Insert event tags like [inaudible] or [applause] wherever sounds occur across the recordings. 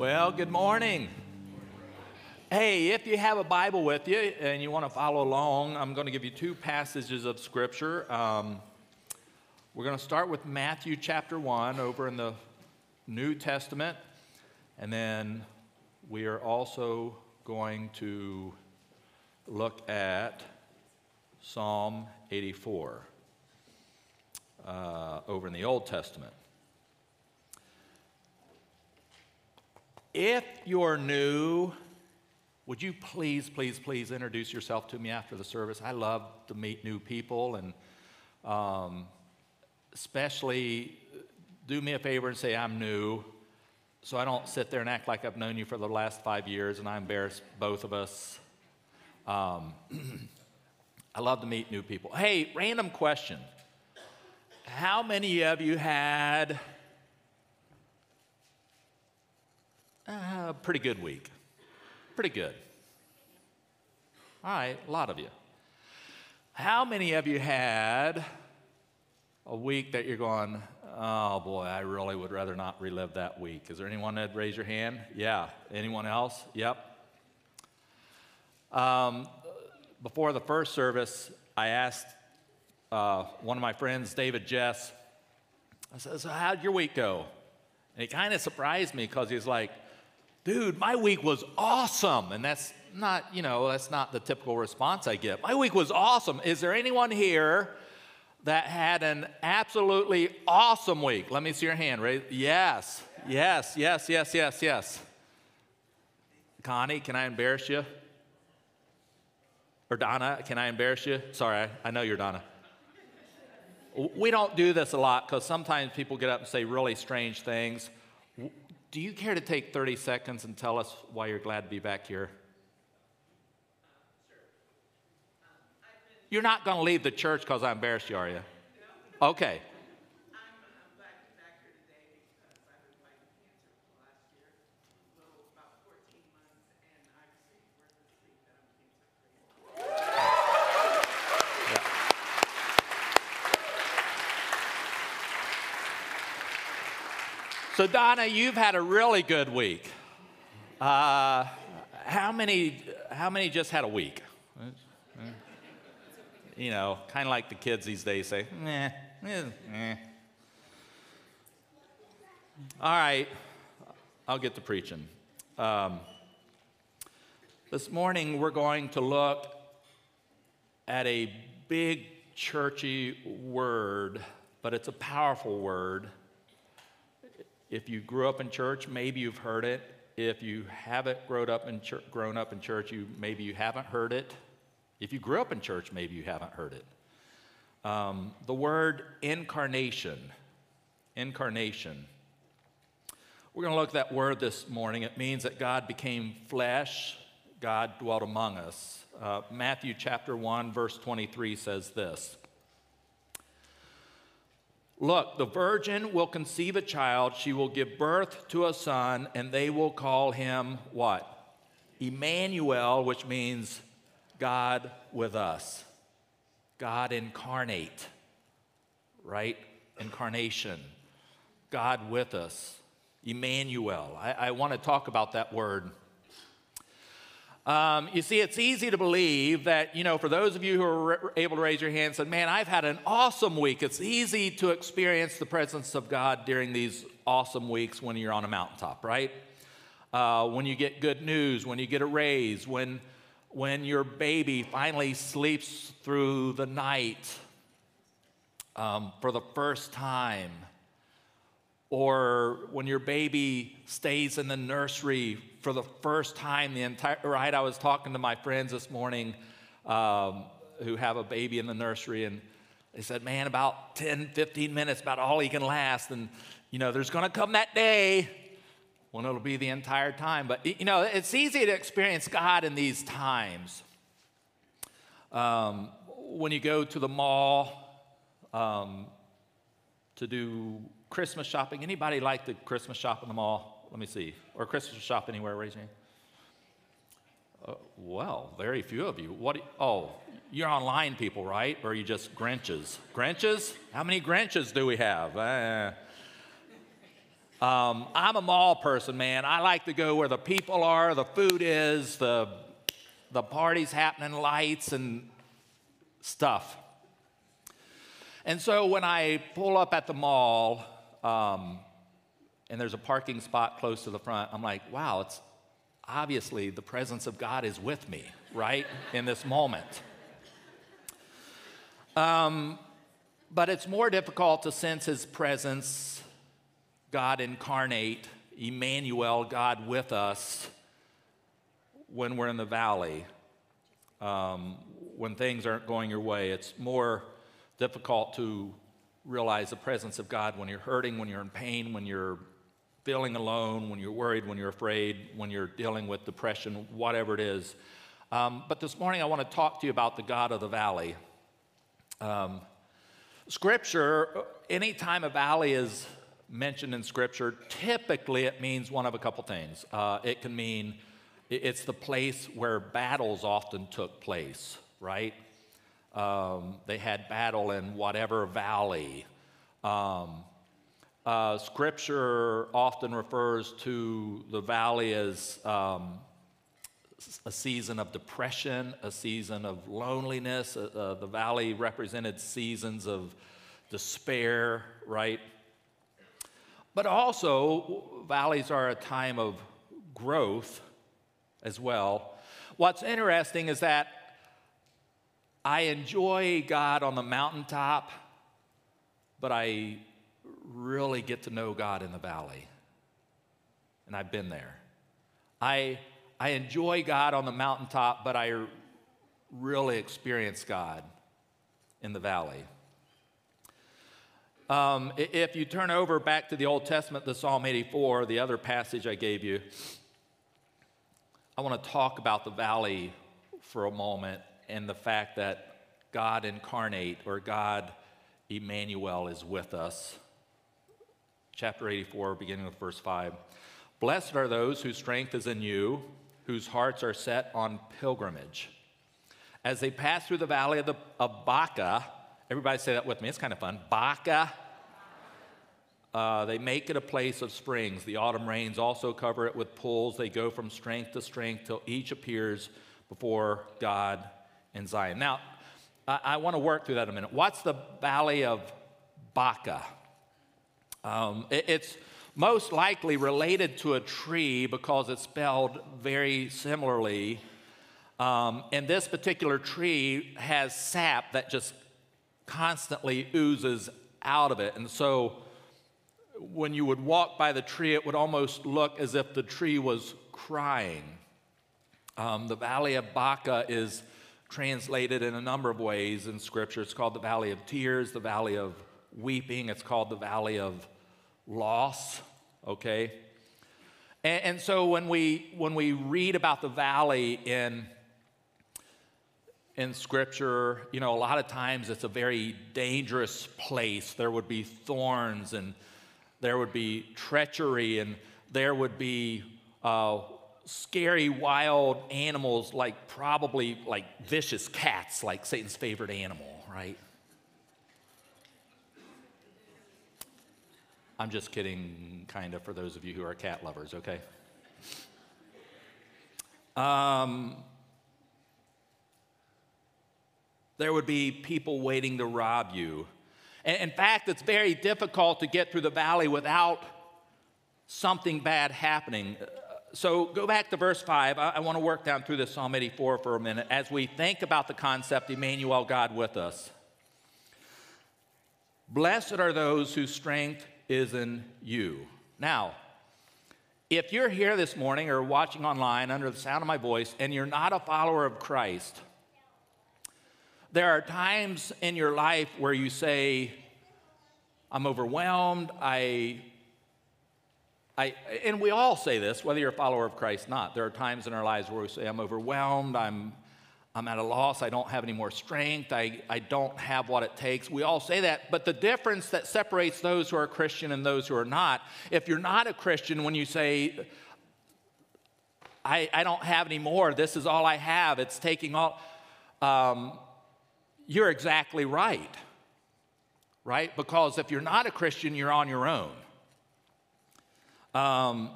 Well, good morning. Hey, if you have a Bible with you and you want to follow along, I'm going to give you two passages of Scripture. Um, we're going to start with Matthew chapter 1 over in the New Testament, and then we are also going to look at Psalm 84 uh, over in the Old Testament. If you're new, would you please, please, please introduce yourself to me after the service? I love to meet new people and um, especially do me a favor and say, I'm new, so I don't sit there and act like I've known you for the last five years and I embarrass both of us. Um, [clears throat] I love to meet new people. Hey, random question. How many of you had a pretty good week? Pretty good. All right, a lot of you. How many of you had a week that you're going, oh boy, I really would rather not relive that week? Is there anyone that raise your hand? Yeah. Anyone else? Yep. Um, before the first service, I asked uh, one of my friends, David Jess, I said, So, how'd your week go? And it kind of surprised me because he's like, Dude, my week was awesome. And that's not, you know, that's not the typical response I get. My week was awesome. Is there anyone here that had an absolutely awesome week? Let me see your hand. Right? Yes, yes, yes, yes, yes, yes. Connie, can I embarrass you? Or Donna, can I embarrass you? Sorry, I know you're Donna. We don't do this a lot because sometimes people get up and say really strange things. Do you care to take 30 seconds and tell us why you're glad to be back here? You're not going to leave the church because I embarrassed you, are you? Okay. So, Donna, you've had a really good week. Uh, how many? How many just had a week? You know, kind of like the kids these days say, eh, eh. All right, I'll get to preaching. Um, this morning, we're going to look at a big, churchy word, but it's a powerful word if you grew up in church, maybe you've heard it. If you haven't grown up in church, grown up in church, you maybe you haven't heard it. If you grew up in church, maybe you haven't heard it. Um, the word incarnation. Incarnation. We're going to look at that word this morning. It means that God became flesh, God dwelt among us. Uh, Matthew chapter 1, verse 23 says this Look, the virgin will conceive a child, she will give birth to a son, and they will call him what? Emmanuel, which means God with us. God incarnate, right? Incarnation. God with us. Emmanuel. I, I want to talk about that word um, you see, it's easy to believe that, you know, for those of you who are able to raise your hand and said, man, I've had an awesome week. It's easy to experience the presence of God during these awesome weeks when you're on a mountaintop, right? Uh, when you get good news, when you get a raise, when, when your baby finally sleeps through the night um, for the first time, or when your baby stays in the nursery for the first time the entire right i was talking to my friends this morning um, who have a baby in the nursery and they said man about 10 15 minutes about all he can last. And you know there's going to come that day when it'll be the entire time. But you know it's easy to experience god in these times. Um, when you go to the mall um, to do christmas shopping anybody like to christmas shop in the mall let me see. Or Christmas shop anywhere, raise your hand. Uh, well, very few of you. What? You, oh, you're online people, right? Or are you just Grinches? Grinches? How many Grinches do we have? Uh, Um, I'm a mall person, man. I like to go where the people are, the food is, the, the party's happening, lights and stuff. And so when I pull up at the mall um, and there's a parking spot close to the front, I'm like, wow, it's obviously the presence of God is with me, right, in this moment. Um, but it's more difficult to sense his presence God incarnate, Emmanuel, God with us, when we're in the valley, um, when things aren't going your way. It's more difficult to realize the presence of God when you're hurting, when you're in pain, when you're feeling alone, when you're worried, when you're afraid, when you're dealing with depression, whatever it is. Um, but this morning I want to talk to you about the God of the valley. Um, scripture, anytime a valley is mentioned in Scripture, typically it means one of a couple things. Uh, it can mean it's the place where battles often took place, right? Um, they had battle in whatever valley. Um, uh, scripture often refers to the valley as um, a season of depression, a season of loneliness. Uh, uh, the valley represented seasons of despair, right? But also, valleys are a time of growth as well. What's interesting is that I enjoy God on the mountaintop, but I really get to know God in the valley. And I've been there. I, I enjoy God on the mountaintop, but I really experience God in the valley. Um, if you turn over back to the Old Testament, the Psalm 84, the other passage I gave you, I want to talk about the valley for a moment and the fact that God incarnate or God Emmanuel is with us. Chapter 84, beginning with verse 5. Blessed are those whose strength is in you, whose hearts are set on pilgrimage. As they pass through the valley of, the, of Baca, Everybody say that with me. It's kind of fun. Baca. Uh, they make it a place of springs. The autumn rains also cover it with pools. They go from strength to strength till each appears before God in Zion. Now, I, I want to work through that a minute. What's the Valley of Baca? Um, it, it's most likely related to a tree because it's spelled very similarly. Um, and this particular tree has sap that just constantly oozes out of it. And so when you would walk by the tree, it would almost look as if the tree was crying. Um, the Valley of Baca is translated in a number of ways in Scripture. It's called the Valley of Tears, the Valley of Weeping, it's called the Valley of Loss, okay? And, and so when we, when we read about the valley in in Scripture, you know, a lot of times it's a very dangerous place. There would be thorns and there would be treachery and there would be uh, scary wild animals like probably like vicious cats, like Satan's favorite animal, right? I'm just kidding, kind of, for those of you who are cat lovers, okay? Um, there would be people waiting to rob you. in fact, it's very difficult to get through the valley without something bad happening. So go back to verse 5. I, I want to work down through this Psalm 84 for a minute as we think about the concept Emmanuel, God with us. Blessed are those whose strength is in you. Now, if you're here this morning or watching online under the sound of my voice and you're not a follower of Christ, there are times in your life where you say, I'm overwhelmed, I, I, and we all say this, whether you're a follower of Christ or not. There are times in our lives where we say, I'm overwhelmed, I'm, I'm at a loss, I don't have any more strength, I, I don't have what it takes. We all say that, but the difference that separates those who are Christian and those who are not, if you're not a Christian, when you say, I, I don't have any more, this is all I have, it's taking all, um, you're exactly right. Right? Because if you're not a Christian, you're on your own. Um,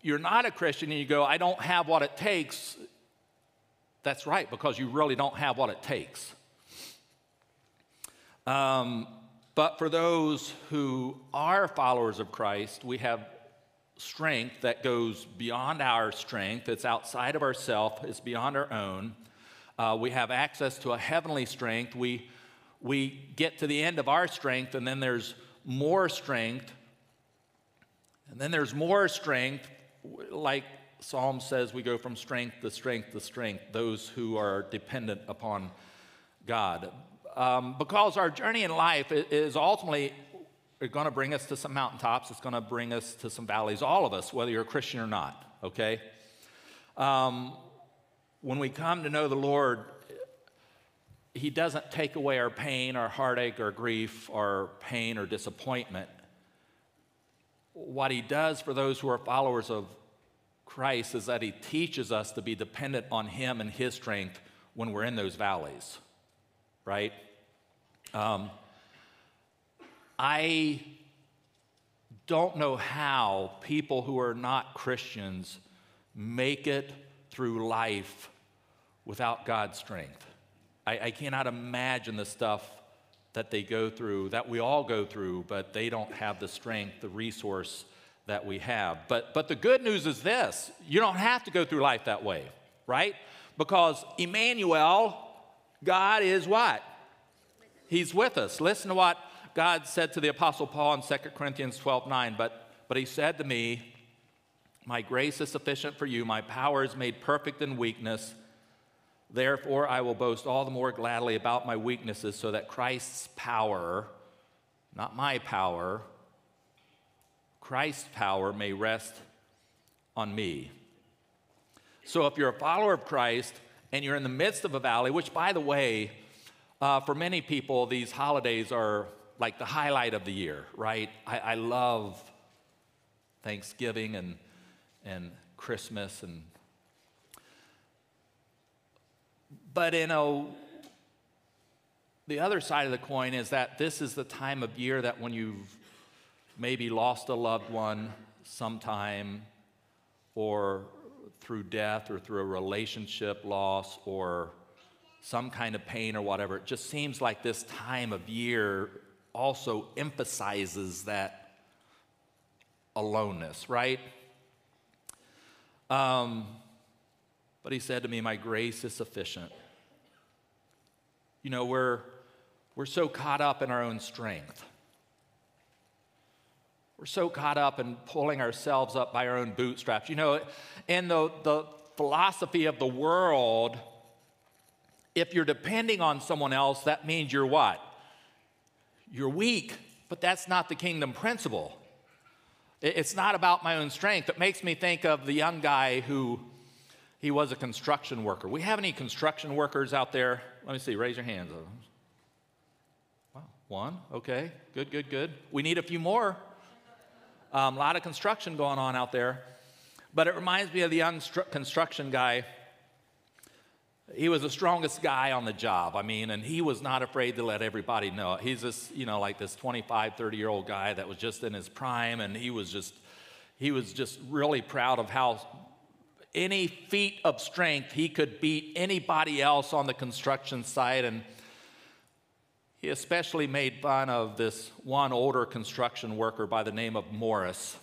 you're not a Christian and you go, I don't have what it takes. That's right, because you really don't have what it takes. Um, but for those who are followers of Christ, we have strength that goes beyond our strength. It's outside of ourself. It's beyond our own. Uh, we have access to a heavenly strength. We, we get to the end of our strength, and then there's more strength. And then there's more strength, like Psalm says, we go from strength to strength to strength, those who are dependent upon God. Um, because our journey in life is ultimately going to bring us to some mountaintops, it's going to bring us to some valleys, all of us, whether you're a Christian or not, okay? Um, when we come to know the Lord, He doesn't take away our pain, our heartache, our grief, our pain, or disappointment. What He does for those who are followers of Christ is that He teaches us to be dependent on Him and His strength when we're in those valleys, right? Um, I don't know how people who are not Christians make it through life without God's strength. I, I, cannot imagine the stuff that they go through, that we all go through, but they don't have the strength, the resource that we have. But, but the good news is this you don't have to go through life that way, right? Because Emmanuel, God is what? He's with us. Listen to what God said to the Apostle Paul in 2 Corinthians 12 9, but, but he said to me, My grace is sufficient for you, my power is made perfect in weakness. Therefore, I will boast all the more gladly about my weaknesses, so that Christ's power, not my power, Christ's power may rest on me. So, if you're a follower of Christ and you're in the midst of a valley, which, by the way, uh, for many people, these holidays are like the highlight of the year, right? I, I love Thanksgiving and, and Christmas and but you know the other side of the coin is that this is the time of year that when you've maybe lost a loved one sometime or through death or through a relationship loss or some kind of pain or whatever. It just seems like this time of year also emphasizes that aloneness, right? Um, but he said to me, My grace is sufficient. You know, we're, we're so caught up in our own strength. We're so caught up in pulling ourselves up by our own bootstraps. You know, in the, the philosophy of the world, if you're depending on someone else, that means you're what? You're weak. But that's not the kingdom principle. It's not about my own strength. It makes me think of the young guy who he was a construction worker. We have any construction workers out there? Let me see, raise your hands. Wow, one, okay, good, good, good. We need a few more. Um, a lot of construction going on out there. But it reminds me of the young construction guy he was the strongest guy on the job. I mean, and he was not afraid to let everybody know. He's this, you know, like this 25, 30 year old guy that was just in his prime, and he was just, he was just really proud of how any feat of strength he could beat anybody else on the construction site. And he especially made fun of this one older construction worker by the name of Morris.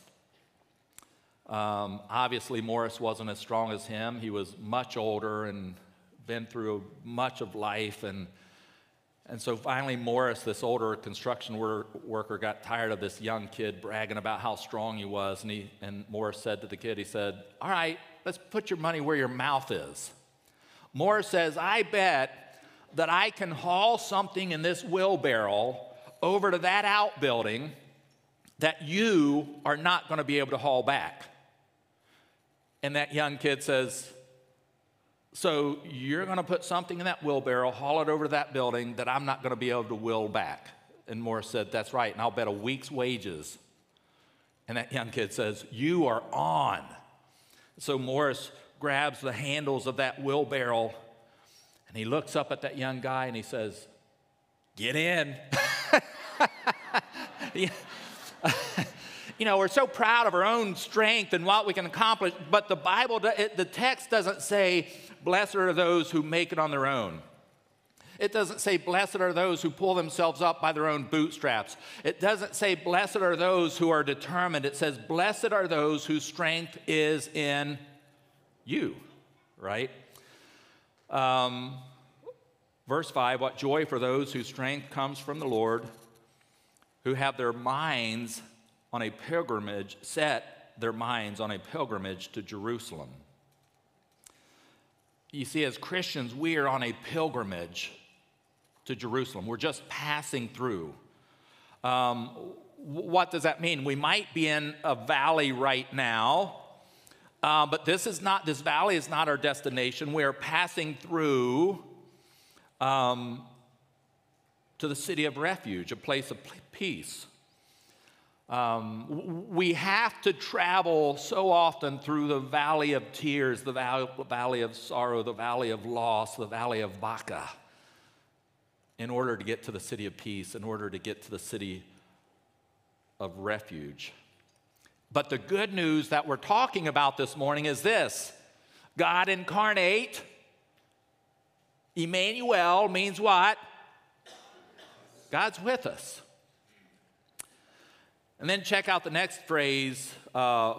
Um, obviously, Morris wasn't as strong as him. He was much older and been through much of life. And, and so finally, Morris, this older construction wor- worker, got tired of this young kid bragging about how strong he was. And, he, and Morris said to the kid, he said, All right, let's put your money where your mouth is. Morris says, I bet that I can haul something in this wheelbarrow over to that outbuilding that you are not going to be able to haul back. And that young kid says, so you're going to put something in that wheelbarrow, haul it over to that building that I'm not going to be able to wheel back. And Morris said, That's right, and I'll bet a week's wages. And that young kid says, You are on. So Morris grabs the handles of that wheelbarrow and he looks up at that young guy and he says, Get in. [laughs] [laughs] you know, we're so proud of our own strength and what we can accomplish, but the Bible, the text doesn't say, blessed are those who make it on their own. It doesn't say, blessed are those who pull themselves up by their own bootstraps. It doesn't say, blessed are those who are determined. It says, blessed are those whose strength is in you, right? Um, verse 5 What joy for those whose strength comes from the Lord, who have their minds on a pilgrimage, set their minds on a pilgrimage to Jerusalem. You see, as Christians, we are on a pilgrimage to Jerusalem. We're just passing through. Um, what does that mean? We might be in a valley right now, uh, but this is not. This valley is not our destination. We are passing through um, to the city of refuge, a place of peace. Um, we have to travel so often through the valley of tears, the valley of sorrow, the valley of loss, the valley of Baca, in order to get to the city of peace, in order to get to the city of refuge. But the good news that we're talking about this morning is this God incarnate, Emmanuel means what? God's with us. And then check out the next phrase uh,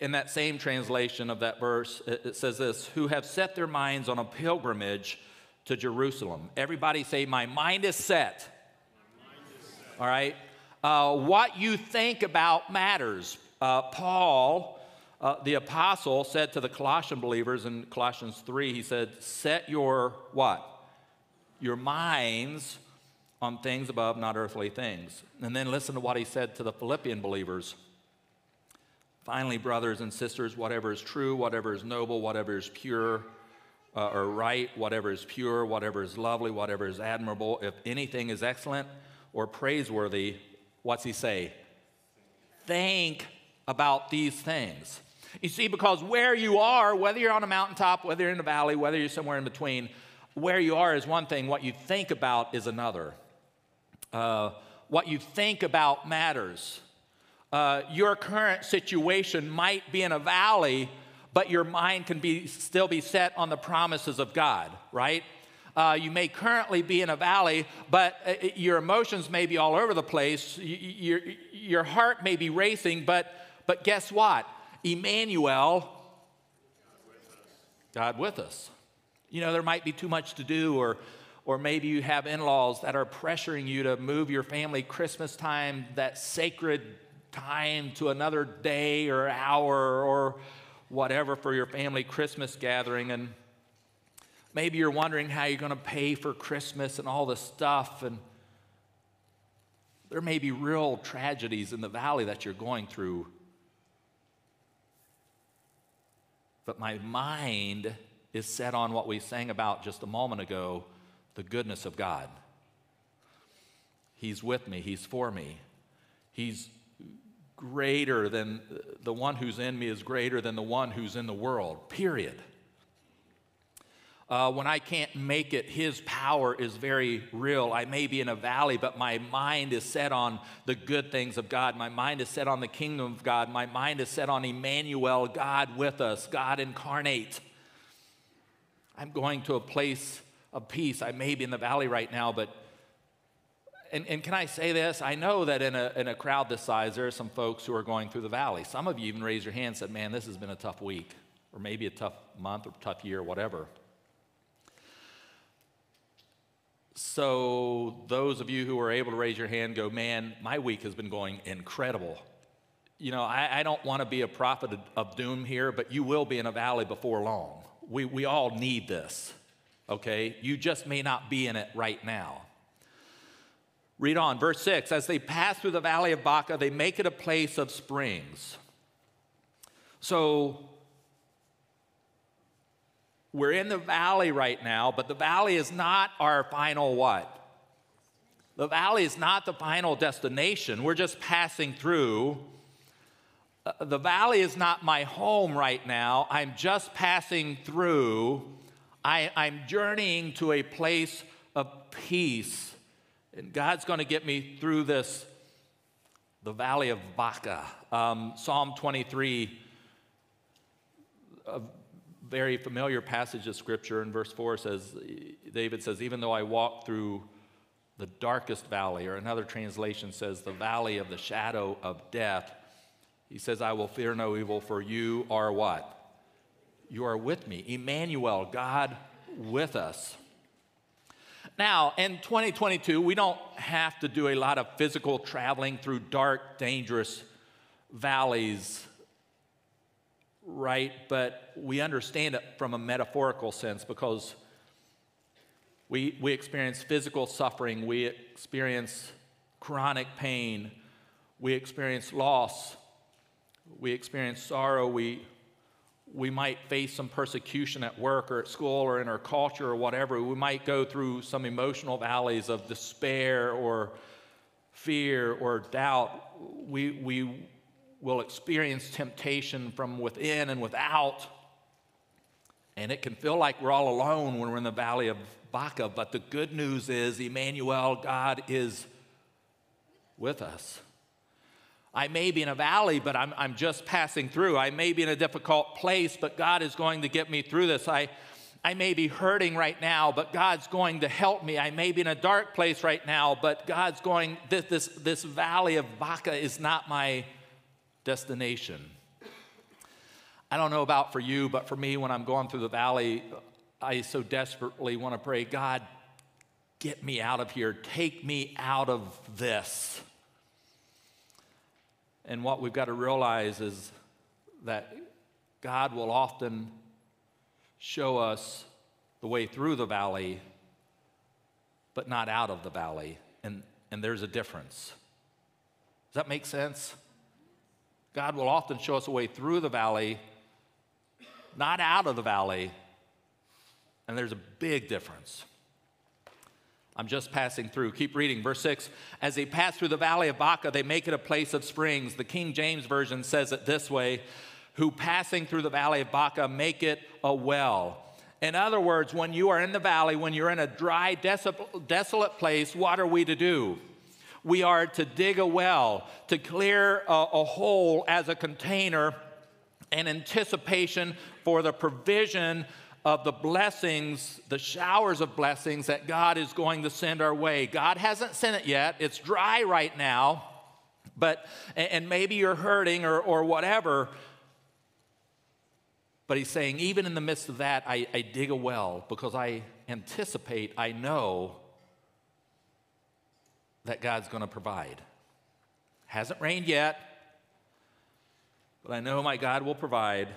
in that same translation of that verse. It, it says this Who have set their minds on a pilgrimage to Jerusalem. Everybody say, My mind is set. Mind is set. All right? Uh, what you think about matters. Uh, Paul, uh, the apostle, said to the Colossian believers in Colossians 3, he said, Set your what? Your minds on things above, not earthly things. And then listen to what he said to the Philippian believers. Finally, brothers and sisters, whatever is true, whatever is noble, whatever is pure uh, or right, whatever is pure, whatever is lovely, whatever is admirable, if anything is excellent or praiseworthy, what's he say? Think about these things. You see, because where you are, whether you're on a mountaintop, whether you're in a valley, whether you're somewhere in between, where you are is one thing, what you think about is another. Uh, what you think about matters. Uh, your current situation might be in a valley, but your mind can be, still be set on the promises of God, right? Uh, you may currently be in a valley, but uh, your emotions may be all over the place. Your, your heart may be racing, but, but guess what? Emmanuel, God with us. You know, there might be too much to do, or or maybe you have in laws that are pressuring you to move your family Christmas time, that sacred time, to another day or hour or whatever for your family Christmas gathering. And maybe you're wondering how you're going to pay for Christmas and all this stuff. And there may be real tragedies in the valley that you're going through. But my mind is set on what we sang about just a moment ago the goodness of God. He's with me, He's for me. He's greater than the one who's in me, is greater than the one who's in the world, period. Uh, when I can't make it, His power is very real. I may be in a valley, but my mind is set on the good things of God. My mind is set on the kingdom of God. My mind is set on Emmanuel, God with us, God incarnate. I'm going to a place of peace. I may be in the valley right now, but, and, and can I say this? I know that in a, in a crowd this size, there are some folks who are going through the valley. Some of you even raised your hand and said, man, this has been a tough week, or maybe a tough month, or tough year, whatever. So, those of you who are able to raise your hand go, man, my week has been going incredible. You know, I, I don't want to be a prophet of, of doom here, but you will be in a valley before long. We, we all need this okay? You just may not be in it right now. Read on, verse 6 As they pass through the valley of Baca, they make it a place of springs. So we're in the valley right now, but the valley is not our final what? The valley is not the final destination. We're just passing through. Uh, the valley is not my home right now. I'm just passing through I, I'm journeying to a place of peace. And God's going to get me through this the valley of Baca. Um, Psalm 23, a very familiar passage of scripture in verse 4 says, David says, Even though I walk through the darkest valley, or another translation says, the valley of the shadow of death, he says, I will fear no evil, for you are what? You are with me. Emmanuel, God with us. Now, in 2022, we don't have to do a lot of physical traveling through dark, dangerous valleys, right? But we understand it from a metaphorical sense because we, we experience physical suffering, we experience chronic pain, we experience loss, we experience sorrow, we, we might face some persecution at work or at school or in our culture or whatever. We might go through some emotional valleys of despair or fear or doubt. We, we will experience temptation from within and without. And it can feel like we're all alone when we're in the valley of Baca. But the good news is, Emmanuel, God is with us. I may be in a valley, but I'm, I'm just passing through. I may be in a difficult place, but God is going to get me through this. I, I may be hurting right now, but God's going to help me. I may be in a dark place right now, but God's going, this, this, this valley of Baca is not my destination. I don't know about for you, but for me, when I'm going through the valley, I so desperately want to pray, God, get me out of here. Take me out of this. And what we've got to realize is that God will often show us the way through the valley, but not out of the valley. And, and there's a difference. Does that make sense? God will often show us a way through the valley, not out of the valley. And there's a big difference. I'm just passing through. Keep reading. Verse 6 As they pass through the valley of Baca, they make it a place of springs. The King James Version says it this way Who passing through the valley of Baca make it a well. In other words, when you are in the valley, when you're in a dry, desolate place, what are we to do? We are to dig a well, to clear a, a hole as a container in anticipation for the provision of the blessings, the showers of blessings that God is going to send our way. God hasn't sent it yet, it's dry right now, but, and maybe you're hurting or, or whatever. But he's saying, even in the midst of that, I, I dig a well because I anticipate, I know that God's going to provide. Hasn't rained yet, but I know my God will provide.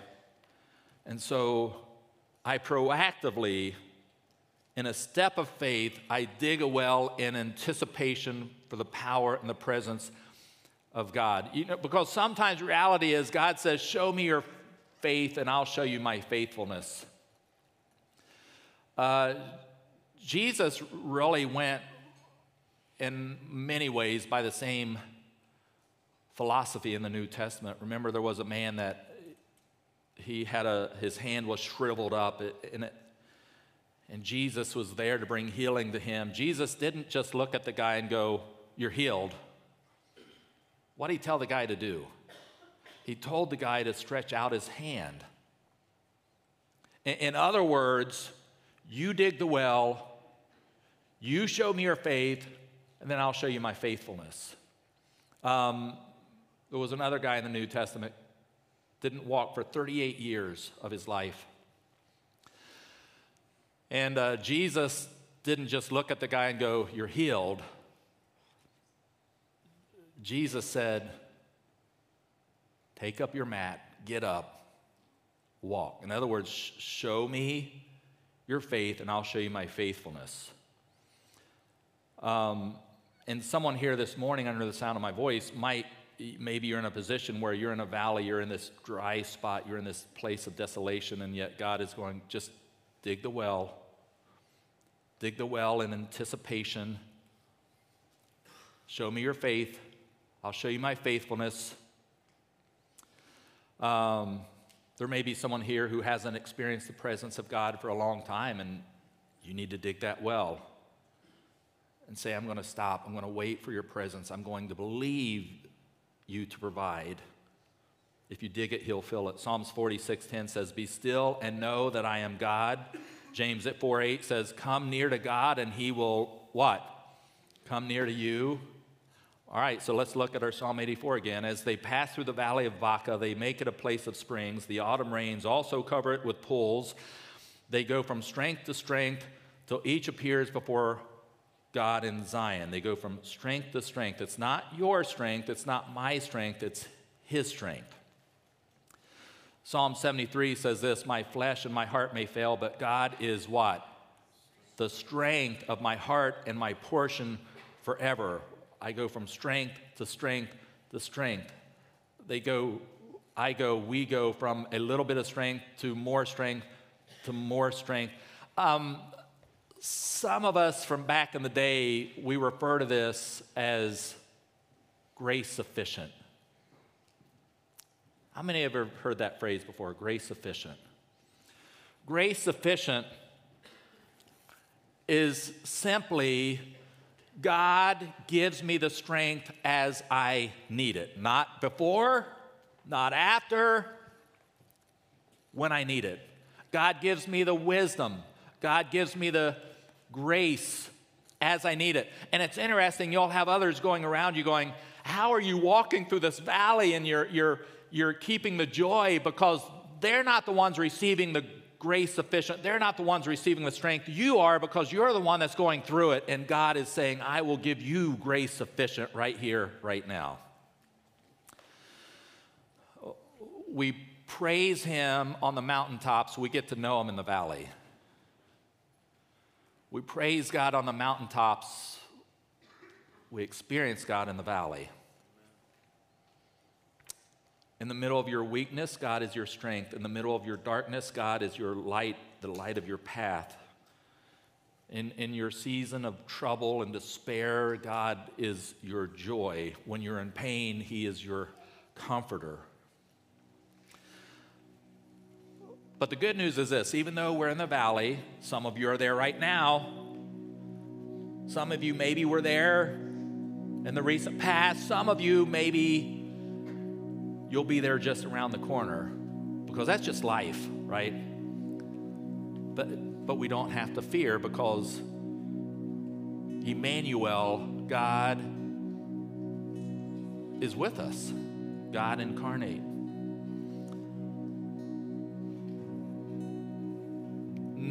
And so I proactively, in a step of faith, I dig a well in anticipation for the power and the presence of God. You know, because sometimes reality is God says, Show me your faith and I'll show you my faithfulness. Uh, Jesus really went in many ways by the same philosophy in the New Testament. Remember, there was a man that he had a, his hand was shriveled up, and, it, and Jesus was there to bring healing to him. Jesus didn't just look at the guy and go, You're healed. What did he tell the guy to do? He told the guy to stretch out his hand. In, in other words, you dig the well, you show me your faith, and then I'll show you my faithfulness. Um, there was another guy in the New Testament didn't walk for 38 years of his life. And uh, Jesus didn't just look at the guy and go, You're healed. Jesus said, Take up your mat, get up, walk. In other words, show me your faith, and I'll show you my faithfulness. Um, and someone here this morning, under the sound of my voice, might maybe you're in a position where you're in a valley, you're in this dry spot, you're in this place of desolation, and yet God is going, just dig the well. Dig the well in anticipation. Show me your faith. I'll show you my faithfulness. Um, there may be someone here who hasn't experienced the presence of God for a long time, and you need to dig that well and say, I'm going to stop. I'm going to wait for your presence. I'm going to believe you to provide. If you dig it, he'll fill it. Psalms 46:10 says, "Be still and know that I am God." James at 4:8 says, "Come near to God and he will what? Come near to you." All right, so let's look at our Psalm 84 again. As they pass through the valley of Baca, they make it a place of springs. The autumn rains also cover it with pools. They go from strength to strength till each appears before God in Zion. They go from strength to strength. It's not your strength, it's not my strength, it's His strength. Psalm 73 says this My flesh and my heart may fail, but God is what? The strength of my heart and my portion forever. I go from strength to strength to strength. They go, I go, we go from a little bit of strength to more strength to more strength. Um, some of us from back in the day, we refer to this as grace sufficient. How many have ever heard that phrase before? Grace sufficient. Grace sufficient is simply God gives me the strength as I need it. Not before, not after, when I need it. God gives me the wisdom. God gives me the grace as I need it. And it's interesting, you'll have others going around you going, How are you walking through this valley and you're, you're, you're keeping the joy because they're not the ones receiving the grace sufficient. They're not the ones receiving the strength. You are because you're the one that's going through it. And God is saying, I will give you grace sufficient right here, right now. We praise Him on the mountaintops, we get to know Him in the valley. We praise God on the mountaintops, we experience God in the valley. In the middle of your weakness, God is your strength. In the middle of your darkness, God is your light, the light of your path. In, in your season of trouble and despair, God is your joy. When you're in pain, He is your comforter. But the good news is this even though we're in the valley, some of you are there right now. Some of you maybe were there in the recent past. Some of you maybe you'll be there just around the corner because that's just life, right? But, but we don't have to fear because Emmanuel, God, is with us, God incarnate.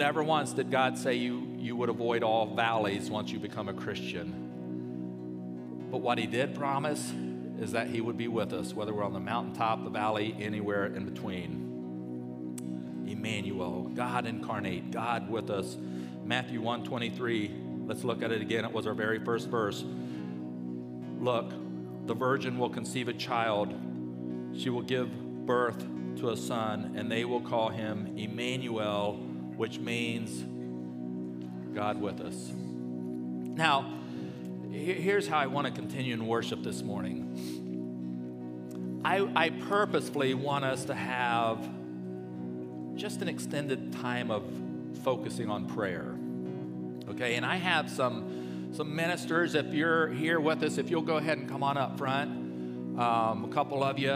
Never once did God say you, you would avoid all valleys once you become a Christian. But what He did promise is that He would be with us, whether we're on the mountaintop, the valley, anywhere in between. Emmanuel, God incarnate, God with us. Matthew 1 23, let's look at it again. It was our very first verse. Look, the virgin will conceive a child, she will give birth to a son, and they will call him Emmanuel, which means God with us. Now, here's how I want to continue in worship this morning. I, I purposefully want us to have just an extended time of focusing on prayer. Okay, and I have some some ministers. If you're here with us, if you'll go ahead and come on up front, um, a couple of you,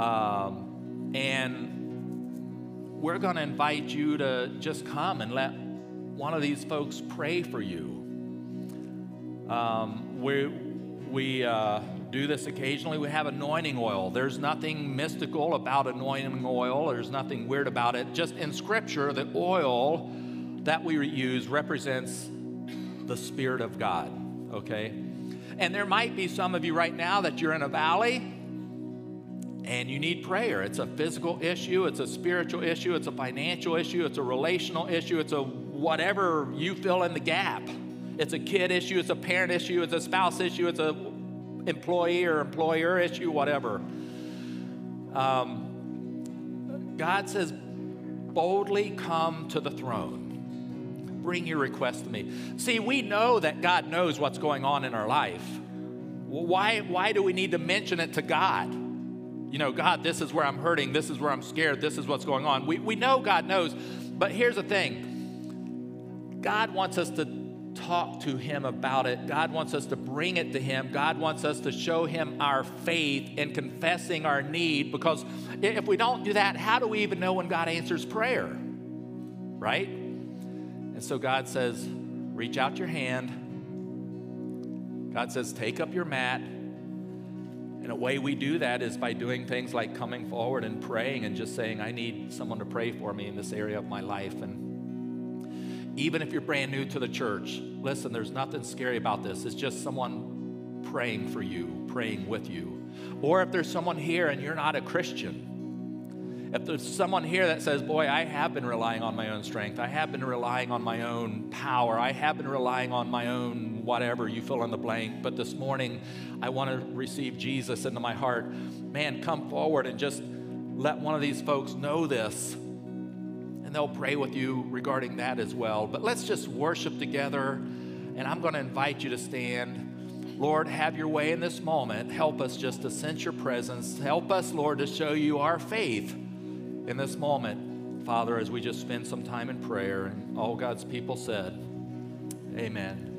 um, and we're going to invite you to just come and let one of these folks pray for you. Um, we we uh, do this occasionally. We have anointing oil. There's nothing mystical about anointing oil, there's nothing weird about it. Just in Scripture, the oil that we use represents the Spirit of God, okay? And there might be some of you right now that you're in a valley and you need prayer. It's a physical issue, it's a spiritual issue, it's a financial issue, it's a relational issue, it's a whatever you fill in the gap. It's a kid issue, it's a parent issue, it's a spouse issue, it's a employee or employer issue, whatever. Um, God says, boldly come to the throne. Bring your request to me. See, we know that God knows what's going on in our life. Why, why do we need to mention it to God? You know, God, this is where I'm hurting. This is where I'm scared. This is what's going on. We, we know God knows. But here's the thing God wants us to talk to Him about it. God wants us to bring it to Him. God wants us to show Him our faith in confessing our need because if we don't do that, how do we even know when God answers prayer? Right? And so God says, reach out your hand. God says, take up your mat. And a way we do that is by doing things like coming forward and praying and just saying, I need someone to pray for me in this area of my life. And even if you're brand new to the church, listen, there's nothing scary about this. It's just someone praying for you, praying with you. Or if there's someone here and you're not a Christian, if there's someone here that says, Boy, I have been relying on my own strength, I have been relying on my own power, I have been relying on my own whatever, you fill in the blank, but this morning I want to receive Jesus into my heart, man, come forward and just let one of these folks know this. And they'll pray with you regarding that as well. But let's just worship together. And I'm going to invite you to stand. Lord, have your way in this moment. Help us just to sense your presence. Help us, Lord, to show you our faith in this moment, Father, as we just spend some time in prayer. And all God's people said, Amen.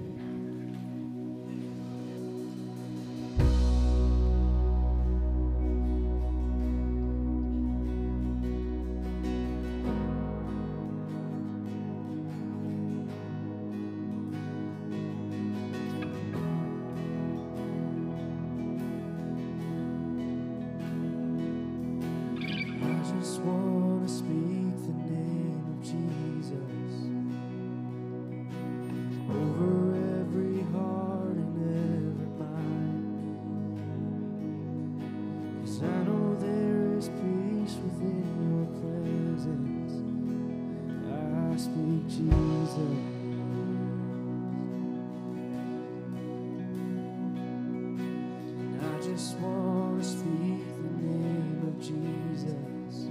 just want to speak the name of Jesus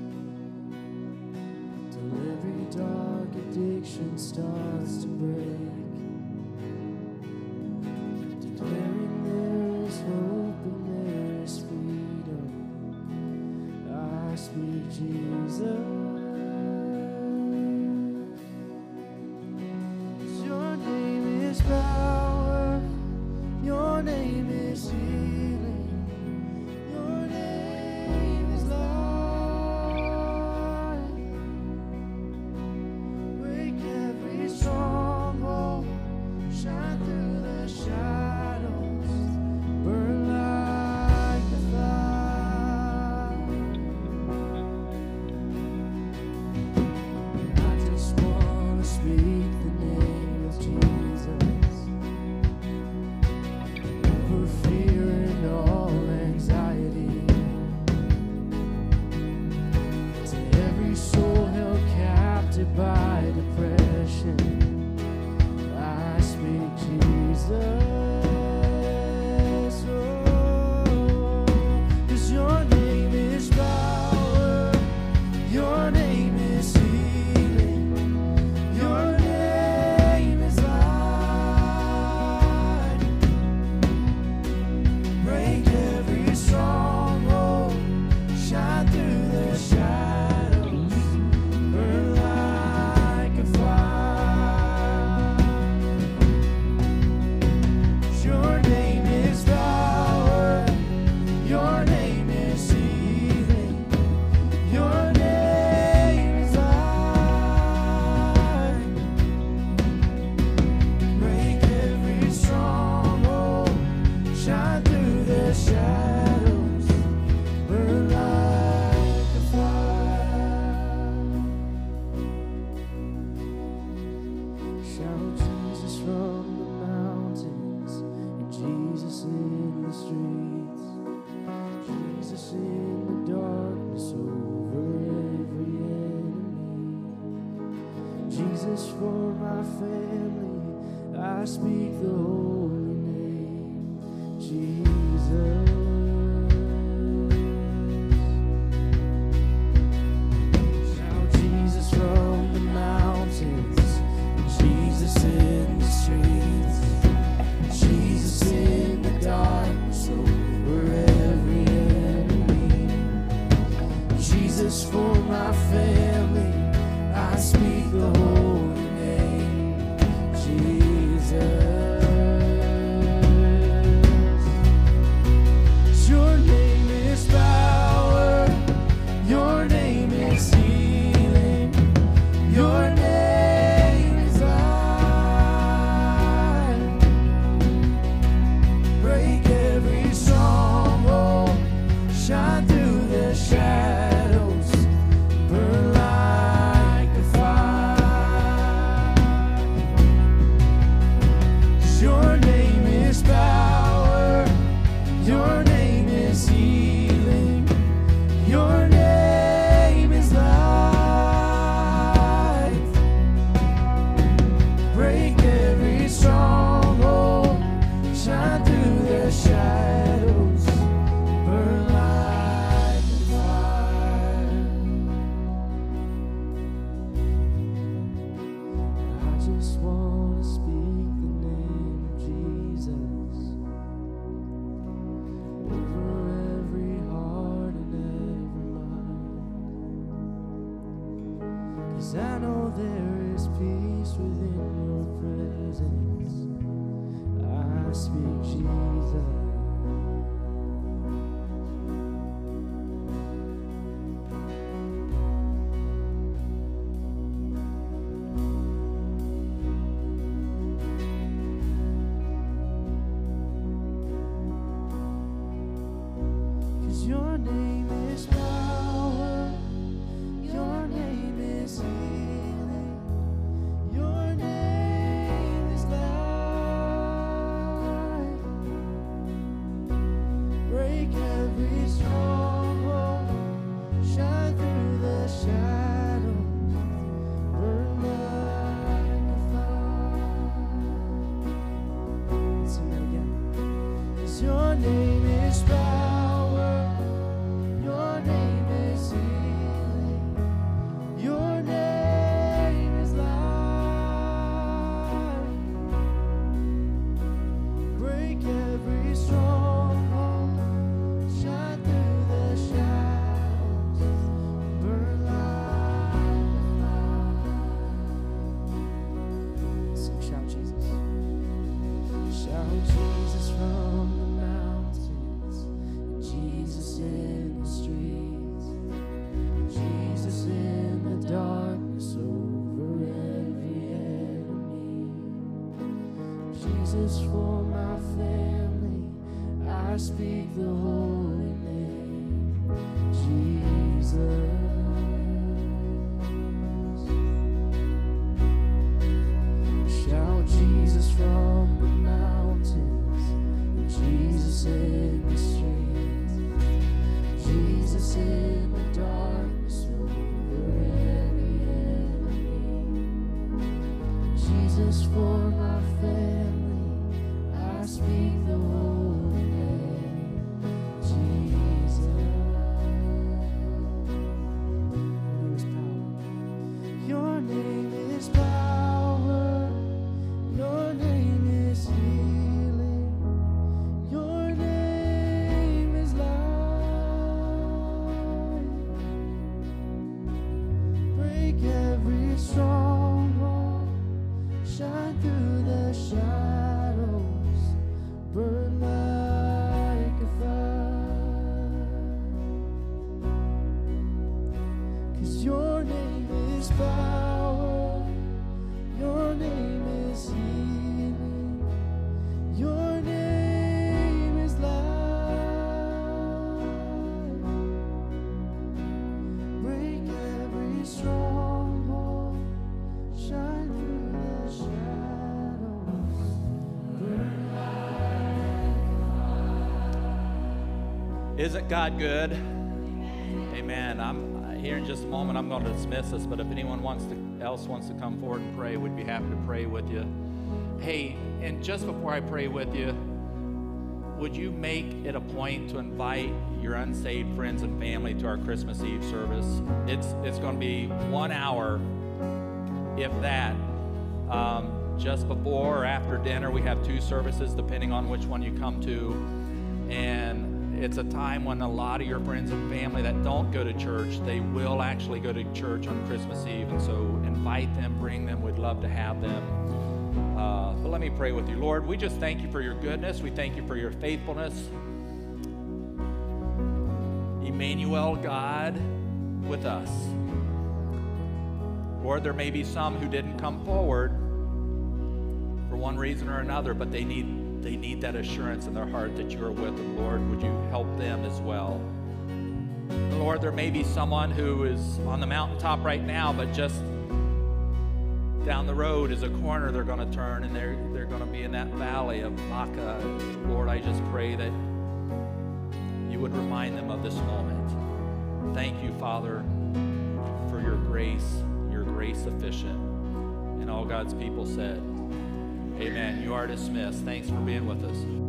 till every dark addiction starts to break. Isn't God good? Amen. I'm here in just a moment. I'm going to dismiss us, but if anyone wants to, else wants to come forward and pray, we'd be happy to pray with you. Hey, and just before I pray with you, would you make it a point to invite your unsaved friends and family to our Christmas Eve service? It's it's going to be one hour, if that. Um, just before or after dinner, we have two services, depending on which one you come to, and it's a time when a lot of your friends and family that don't go to church, they will actually go to church on Christmas Eve. And so invite them, bring them. We'd love to have them. Uh, but let me pray with you. Lord, we just thank you for your goodness. We thank you for your faithfulness. Emmanuel, God, with us. Lord, there may be some who didn't come forward for one reason or another, but they need, they need that assurance in their heart that you are with them. Lord, would you help them as well? Lord, there may be someone who is on the mountaintop right now, but just down the road is a corner they're going to turn and they're, they're going to be in that valley of Baca. Lord, I just pray that you would remind them of this moment. Thank you, Father, for your grace, your grace sufficient. And all God's people said, Amen. You are dismissed. Thanks for being with us.